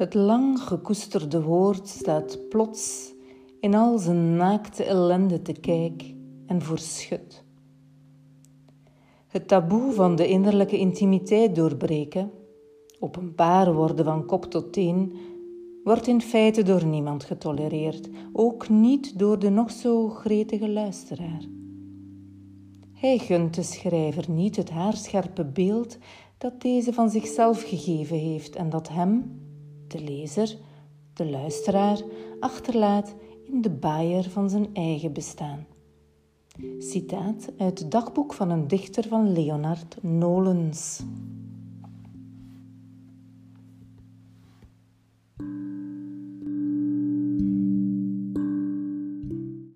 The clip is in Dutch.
Het lang gekoesterde woord staat plots in al zijn naakte ellende te kijk en verschut. Het taboe van de innerlijke intimiteit doorbreken, openbaar worden van kop tot teen, wordt in feite door niemand getolereerd, ook niet door de nog zo gretige luisteraar. Hij gunt de schrijver niet het haarscherpe beeld dat deze van zichzelf gegeven heeft en dat hem, de lezer, de luisteraar, achterlaat in de baaier van zijn eigen bestaan. Citaat uit het dagboek van een dichter van Leonard Nolens.